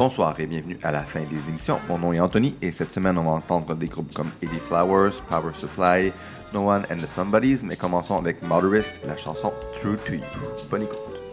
Bonsoir et bienvenue à la fin des émissions. Mon nom est Anthony et cette semaine on va entendre des groupes comme Eddie Flowers, Power Supply, No One and the Somebodies, mais commençons avec Motorist la chanson True to You. Bonne écoute.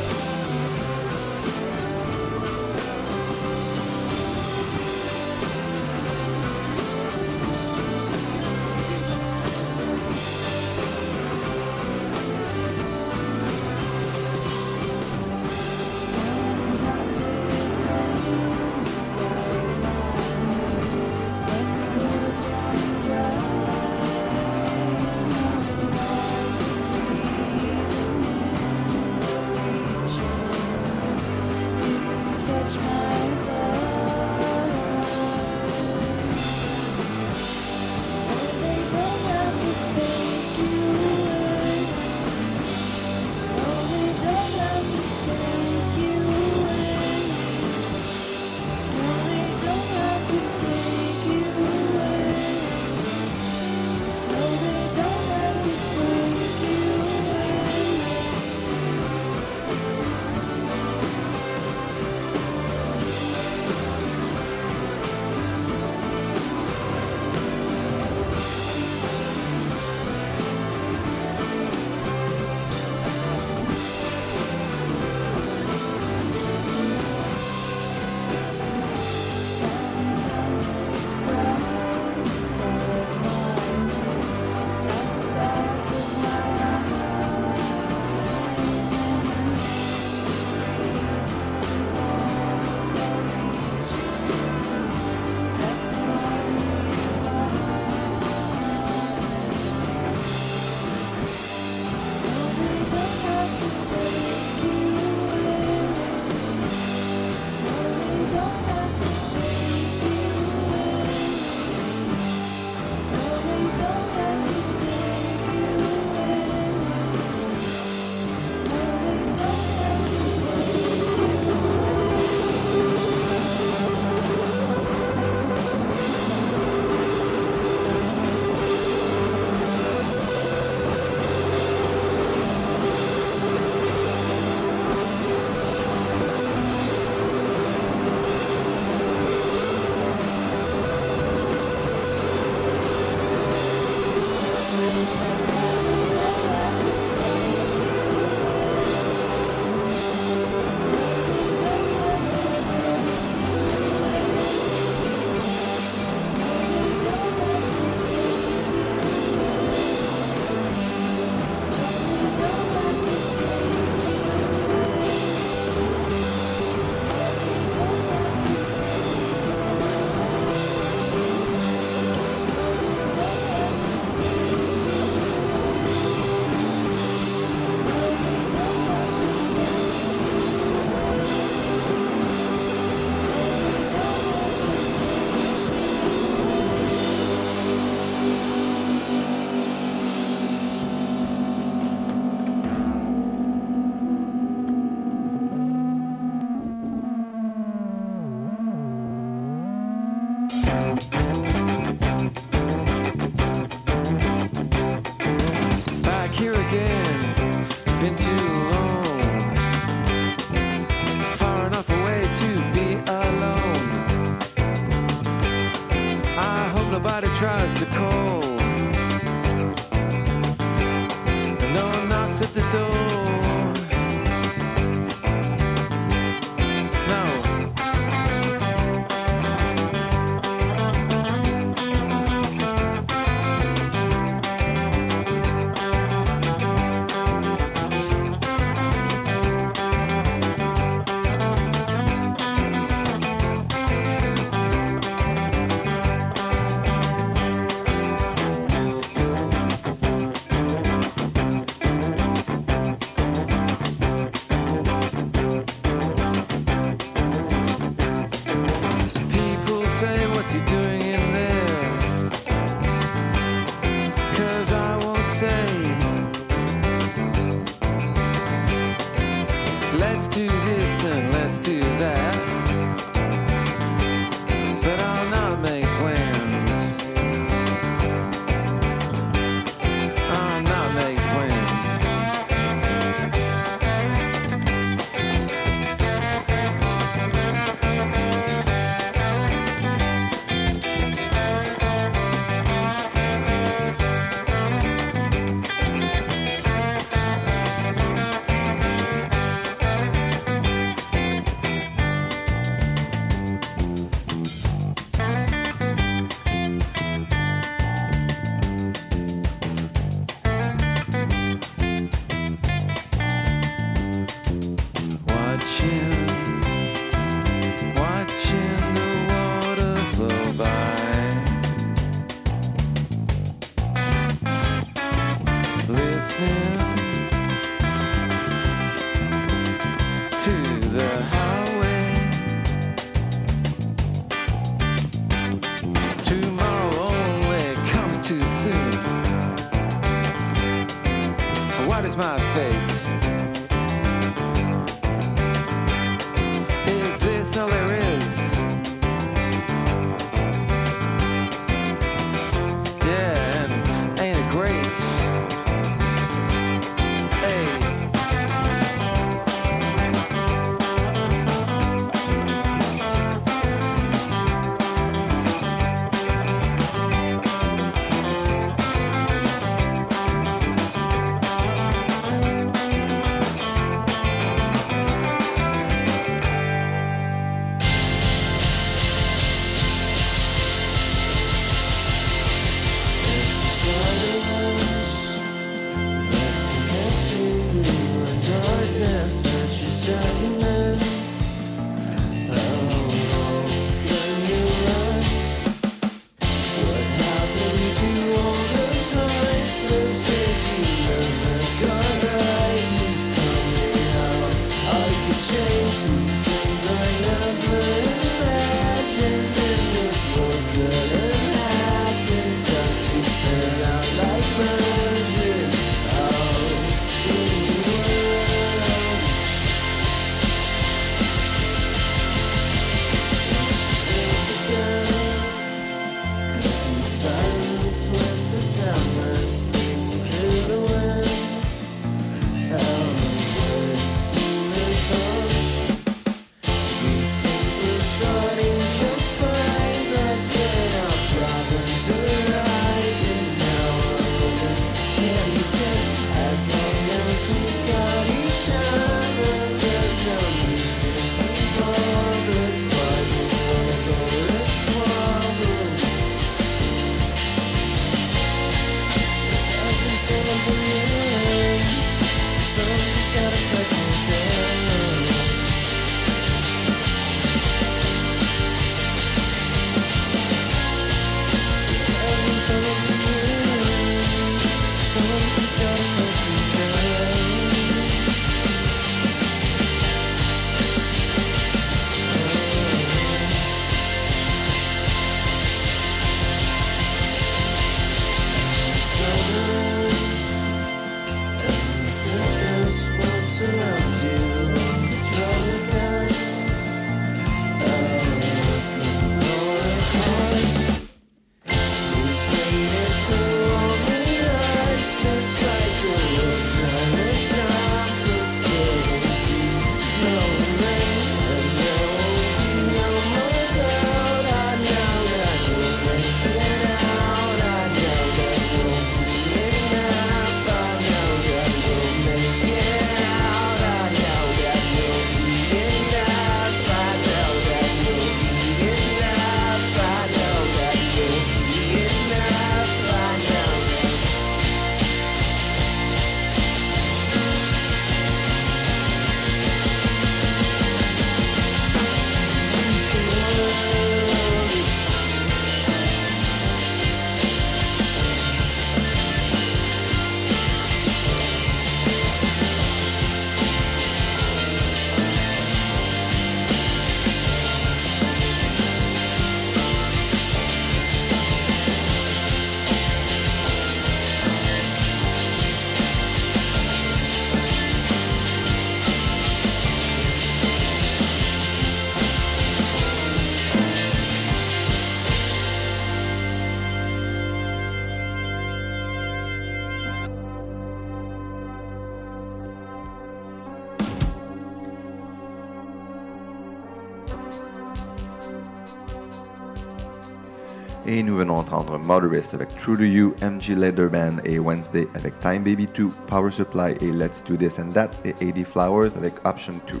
et nous venons entendre Motorist avec True to You, MG Leatherman et Wednesday avec Time Baby 2, Power Supply et Let's Do This and That et AD Flowers avec Option 2.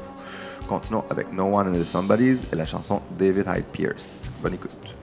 Continuons avec No One and the Somebodies et la chanson David Hyde Pierce. Bonne écoute.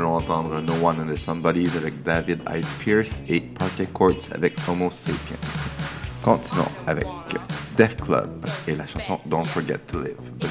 allons entendre No One and the Somebodies avec David Hyde Pierce et Party Courts avec Homo Sapiens. Continuons avec Death Club et la chanson Don't Forget to Live.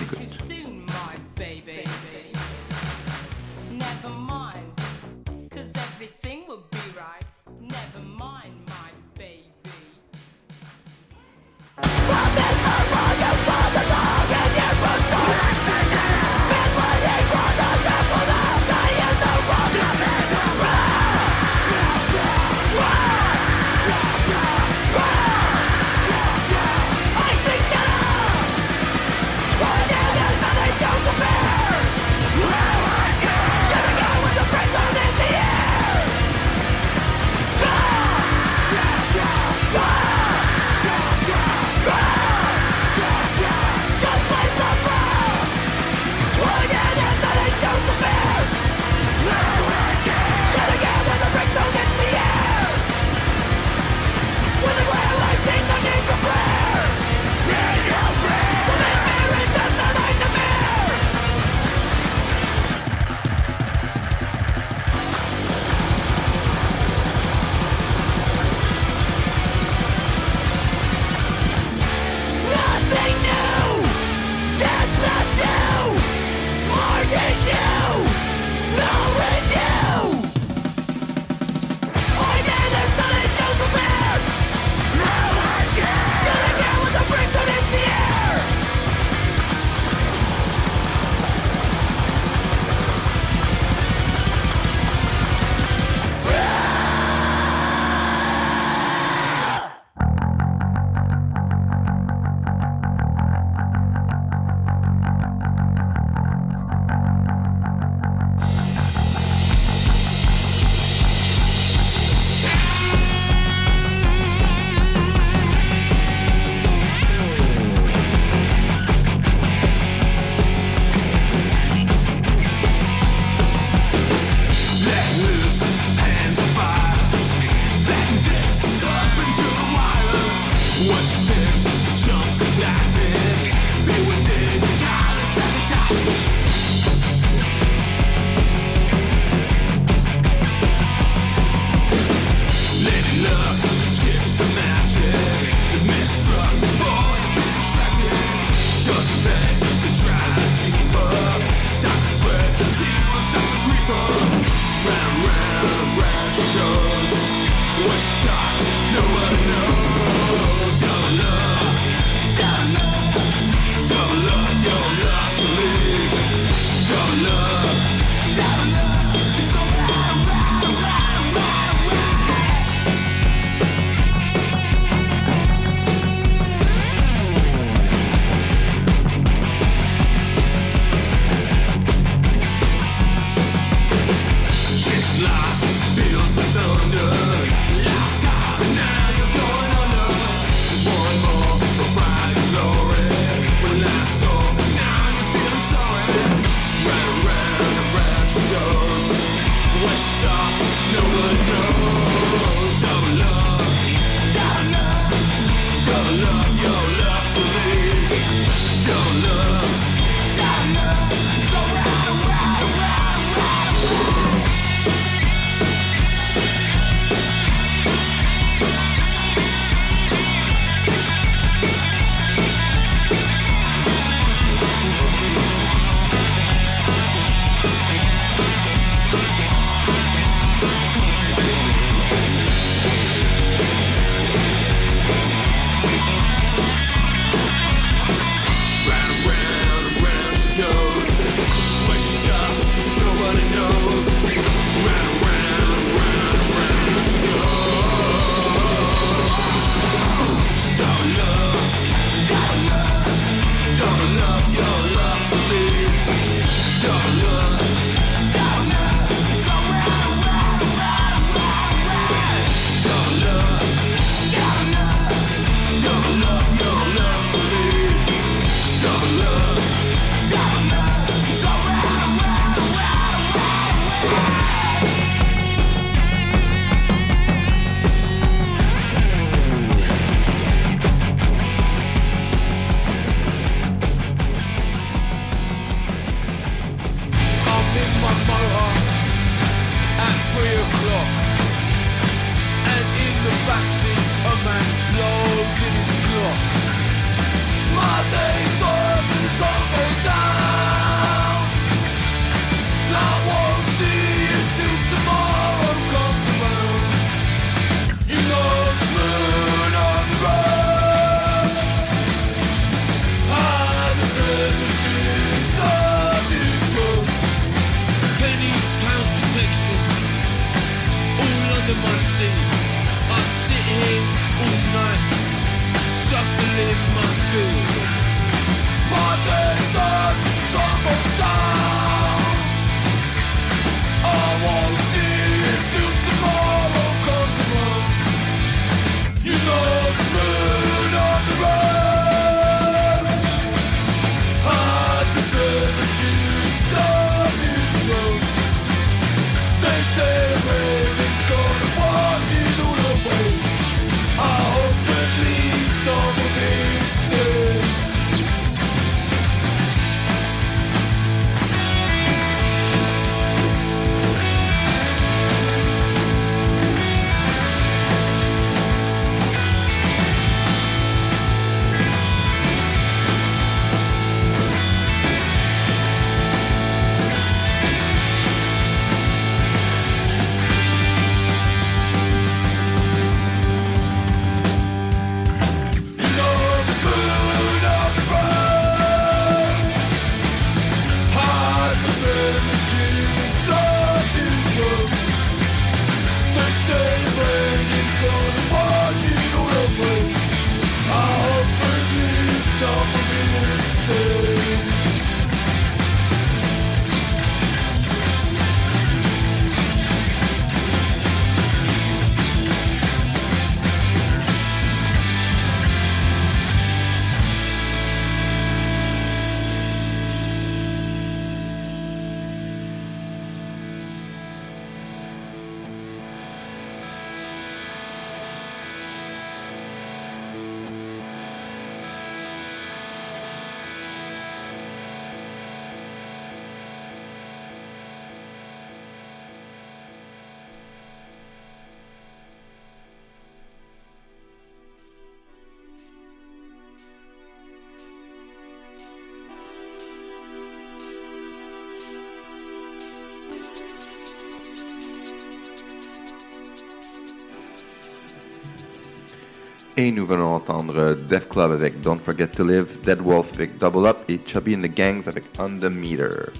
Nous venons entendre Def Club avec Don't Forget to Live, Dead Wolf avec Double Up et Chubby and the Gangs avec On the Meter.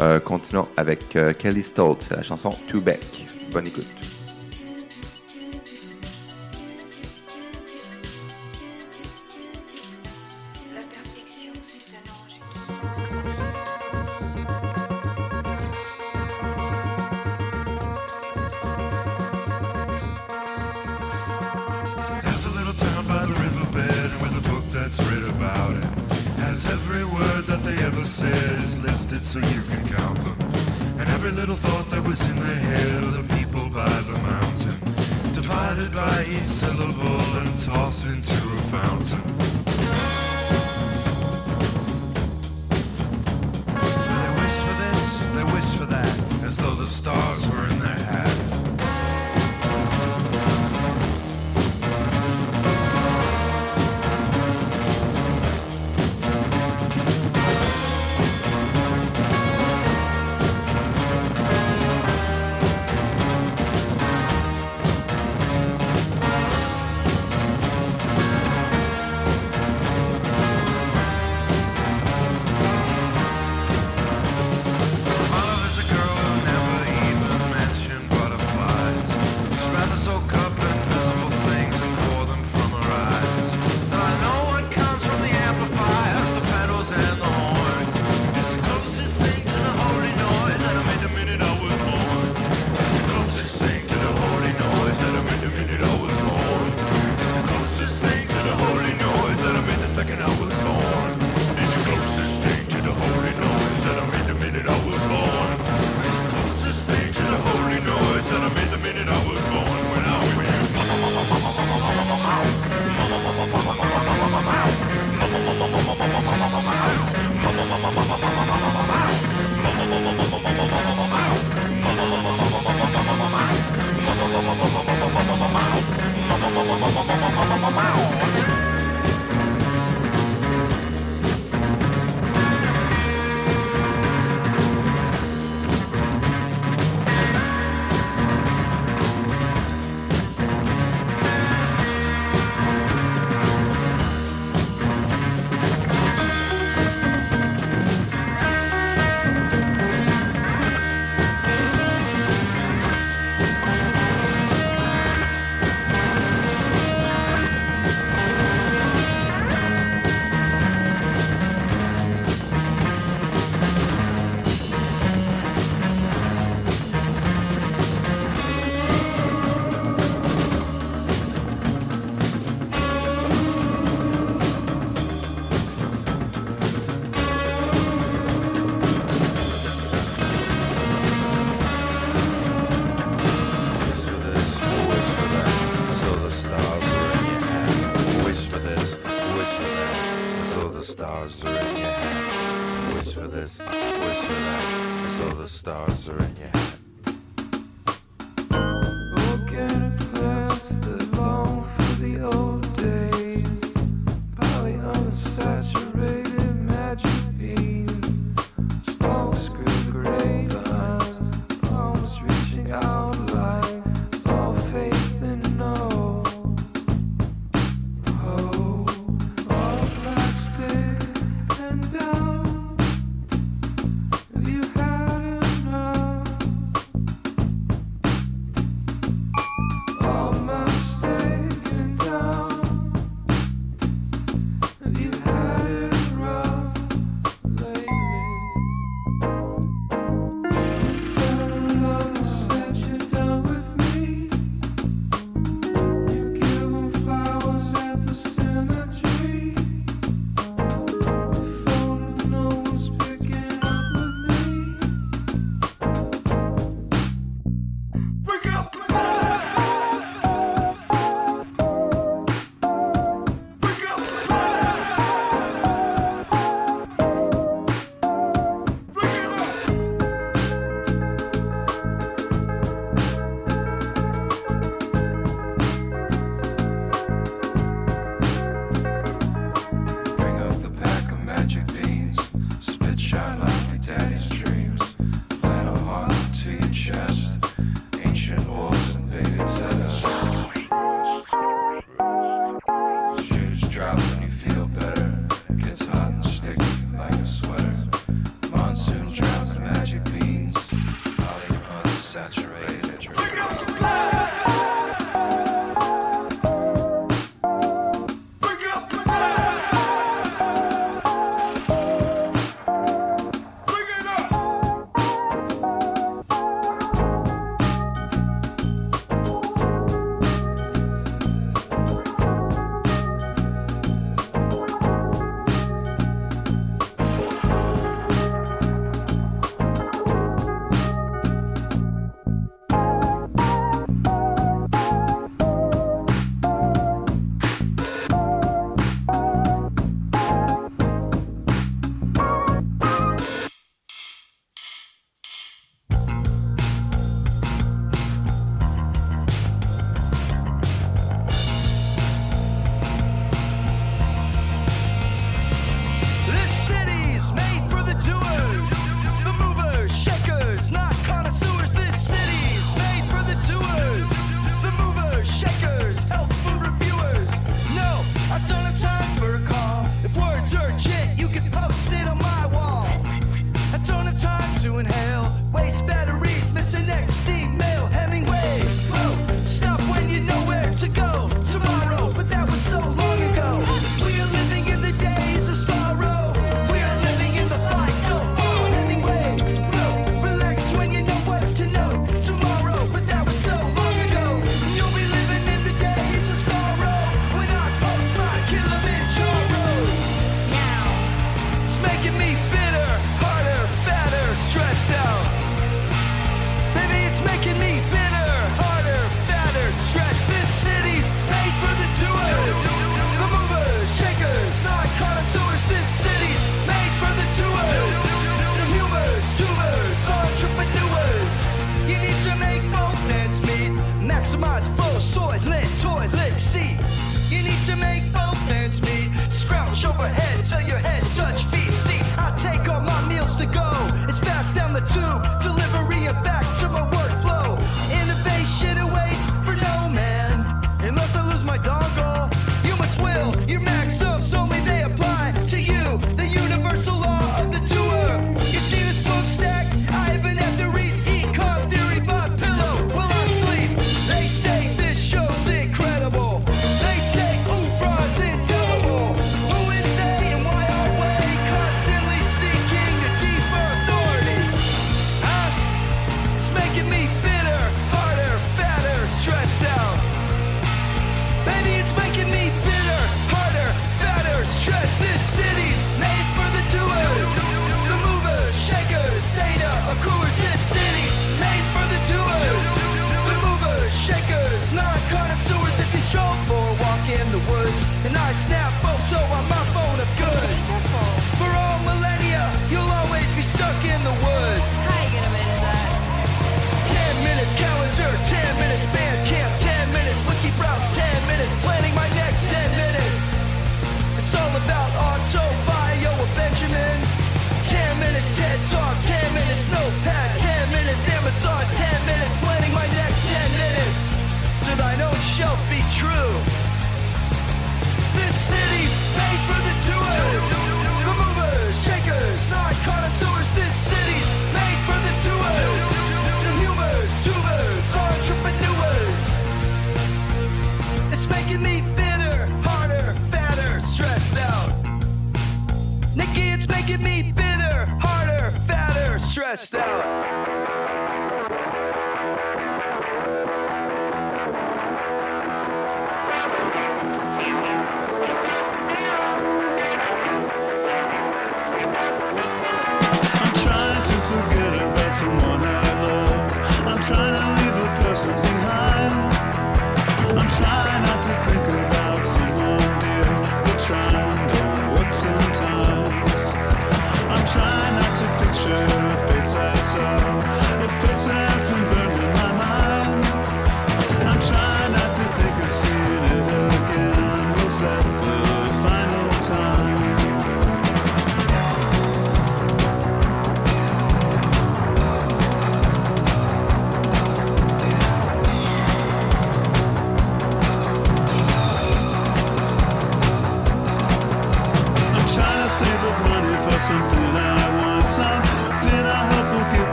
Euh, continuons avec euh, Kelly Stoltz, la chanson Too Back. Bonne écoute. so you can count them. And every little thought that was in the head of the people by the mountain, divided by each syllable and tossed into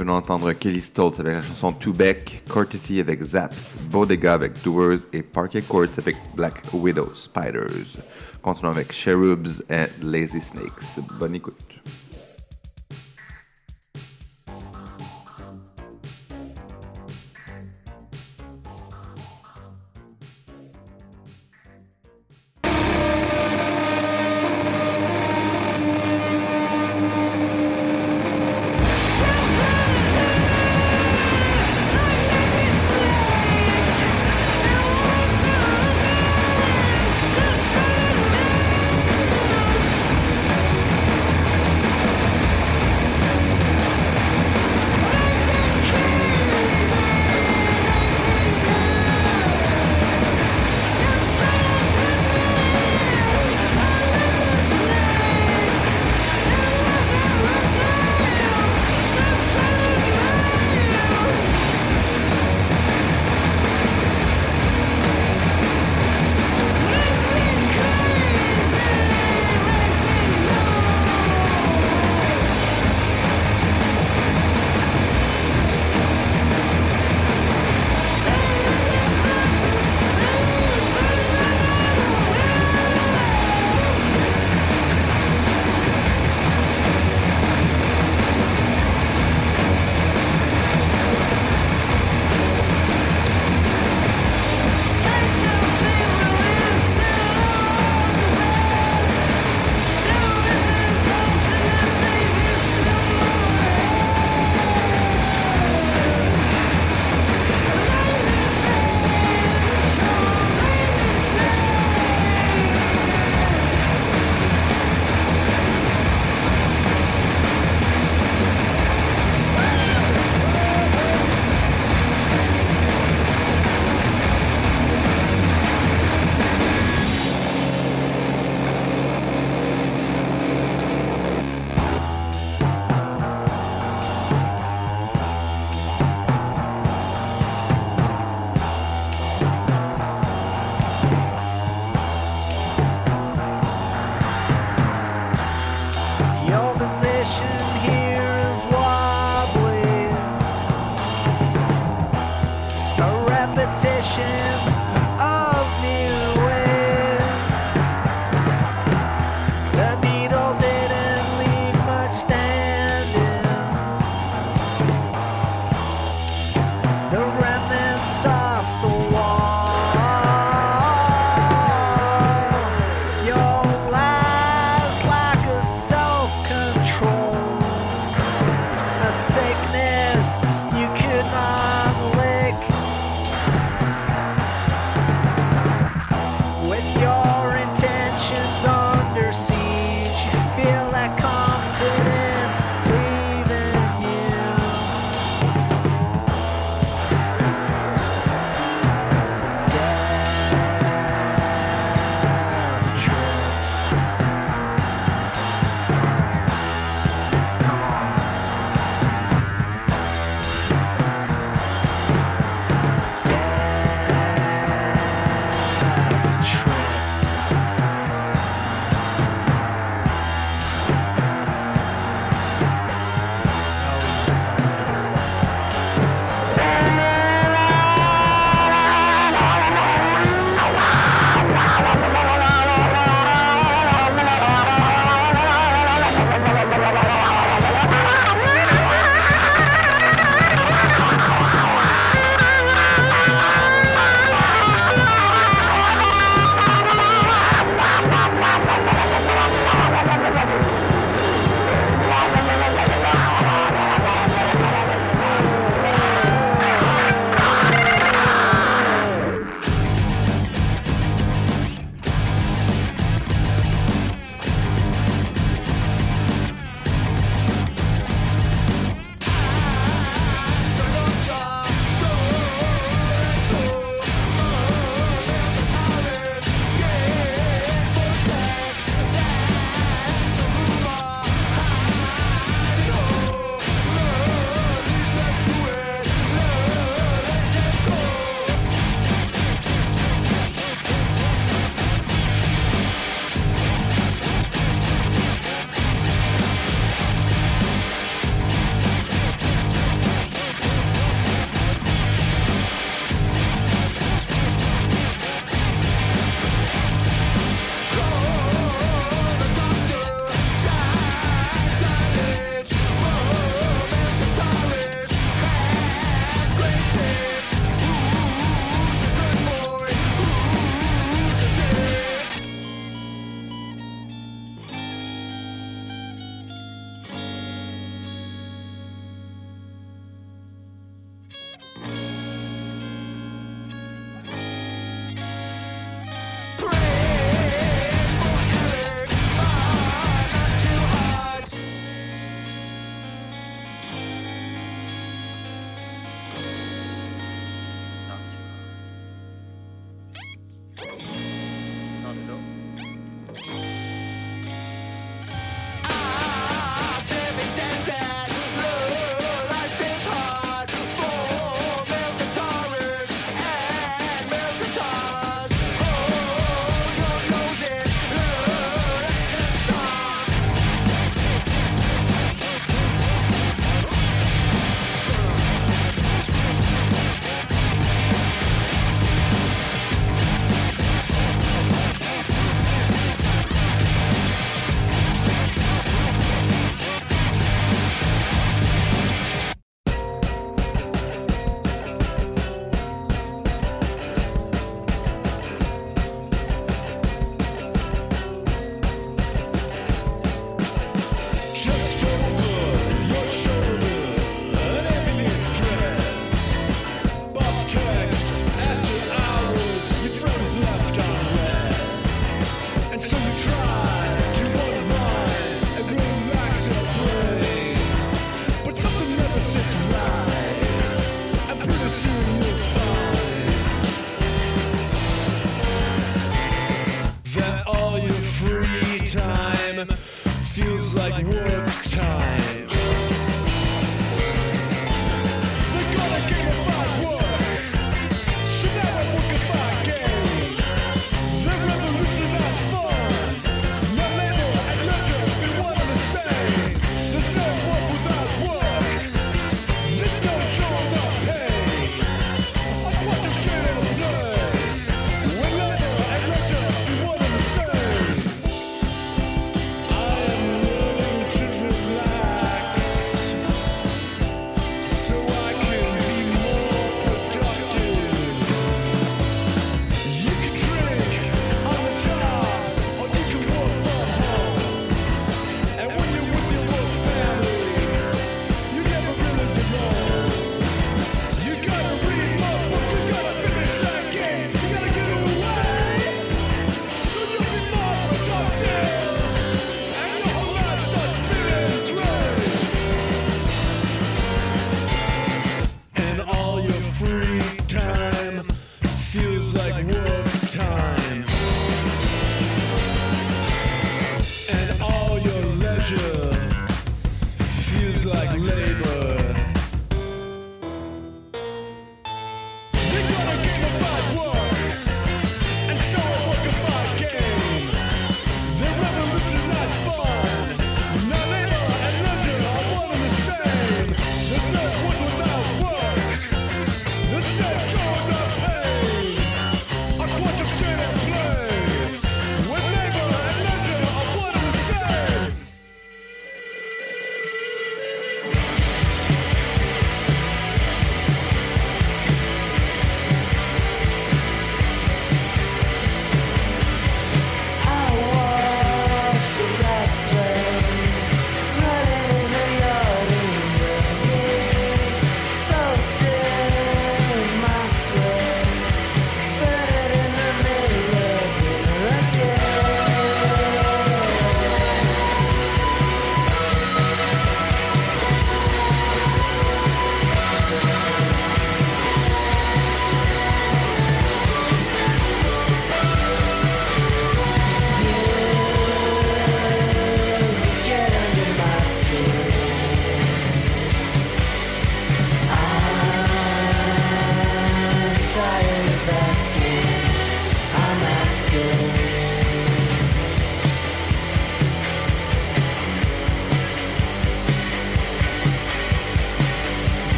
venons entendre Kelly Stoltz avec la chanson Two Back, Courtesy avec Zaps, Bodega avec Doers et Parquet Courts avec Black Widow Spiders. Continuons avec Cherubs et Lazy Snakes. Bonne écoute.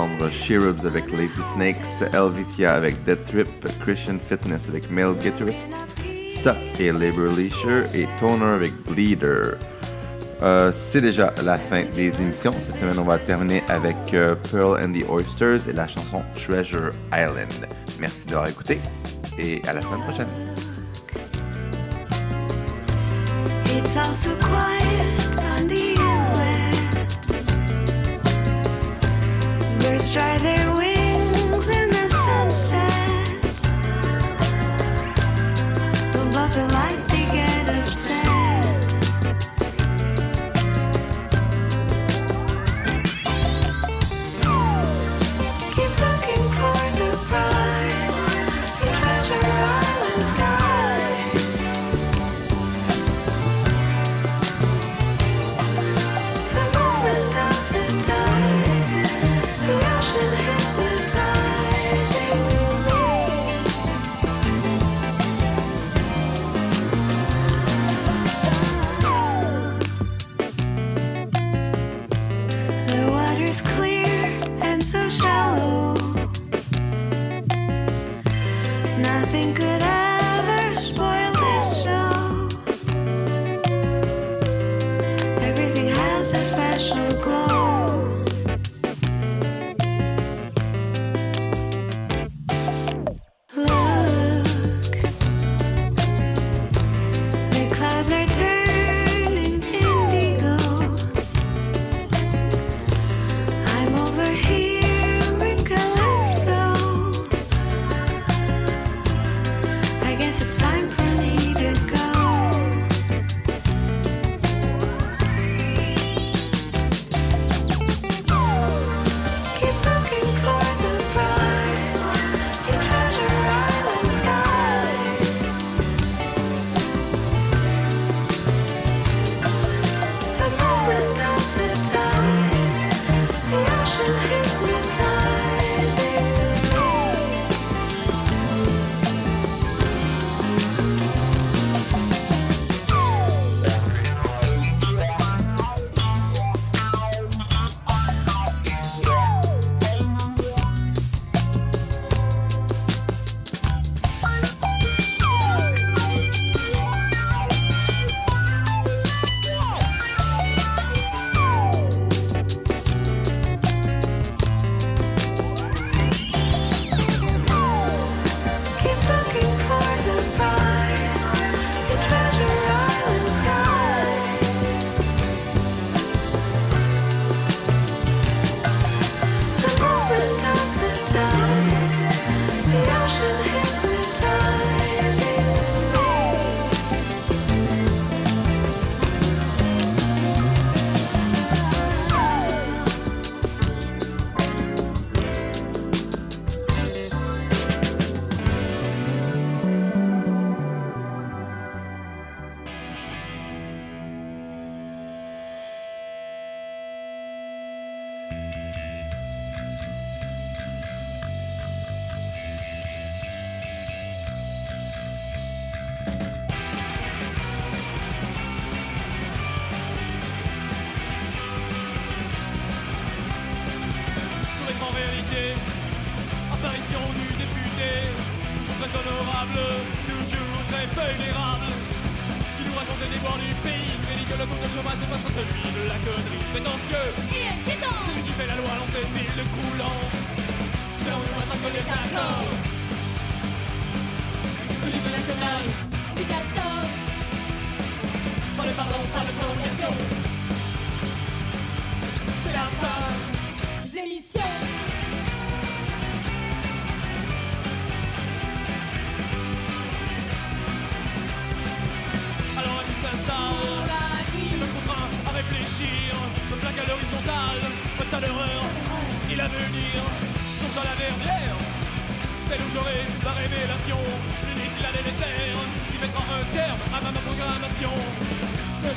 entendre avec Lazy Snakes, Helvetia avec Dead Trip, Christian Fitness avec Male Guitarist, Stop et Labor Leisure et Toner avec Bleeder. Euh, c'est déjà la fin des émissions. Cette semaine, on va terminer avec euh, Pearl and the Oysters et la chanson Treasure Island. Merci d'avoir écouté et à la semaine prochaine. tears dry their wings.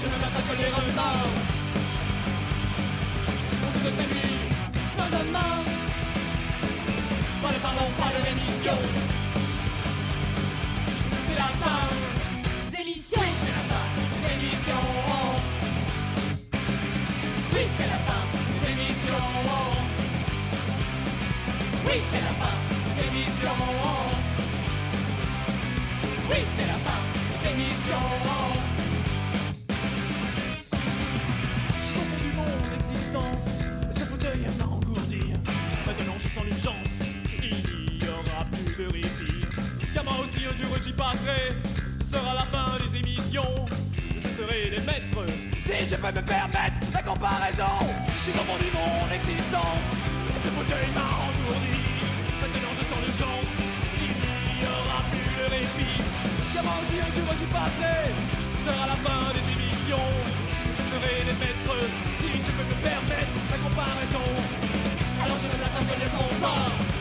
je me bats à soigner un mort. Au bout de sa nuit, seulement. Pas de pardon, pas de démission. C'est la fin des missions. Oui, c'est la fin des missions. Oui, c'est la fin des missions. Oui, c'est la fin des missions. Oui, c'est la fin des missions. Et je peux me permettre la comparaison. J'ai confondu mon existence. Et ce fauteuil m'a entourdi Maintenant je sens l'urgence Il n'y aura plus de répit. Car moi aussi un jour j'y passerai. Ce sera la fin des émissions. Je serai les maîtres Si je peux me permettre la comparaison. Alors je me la place de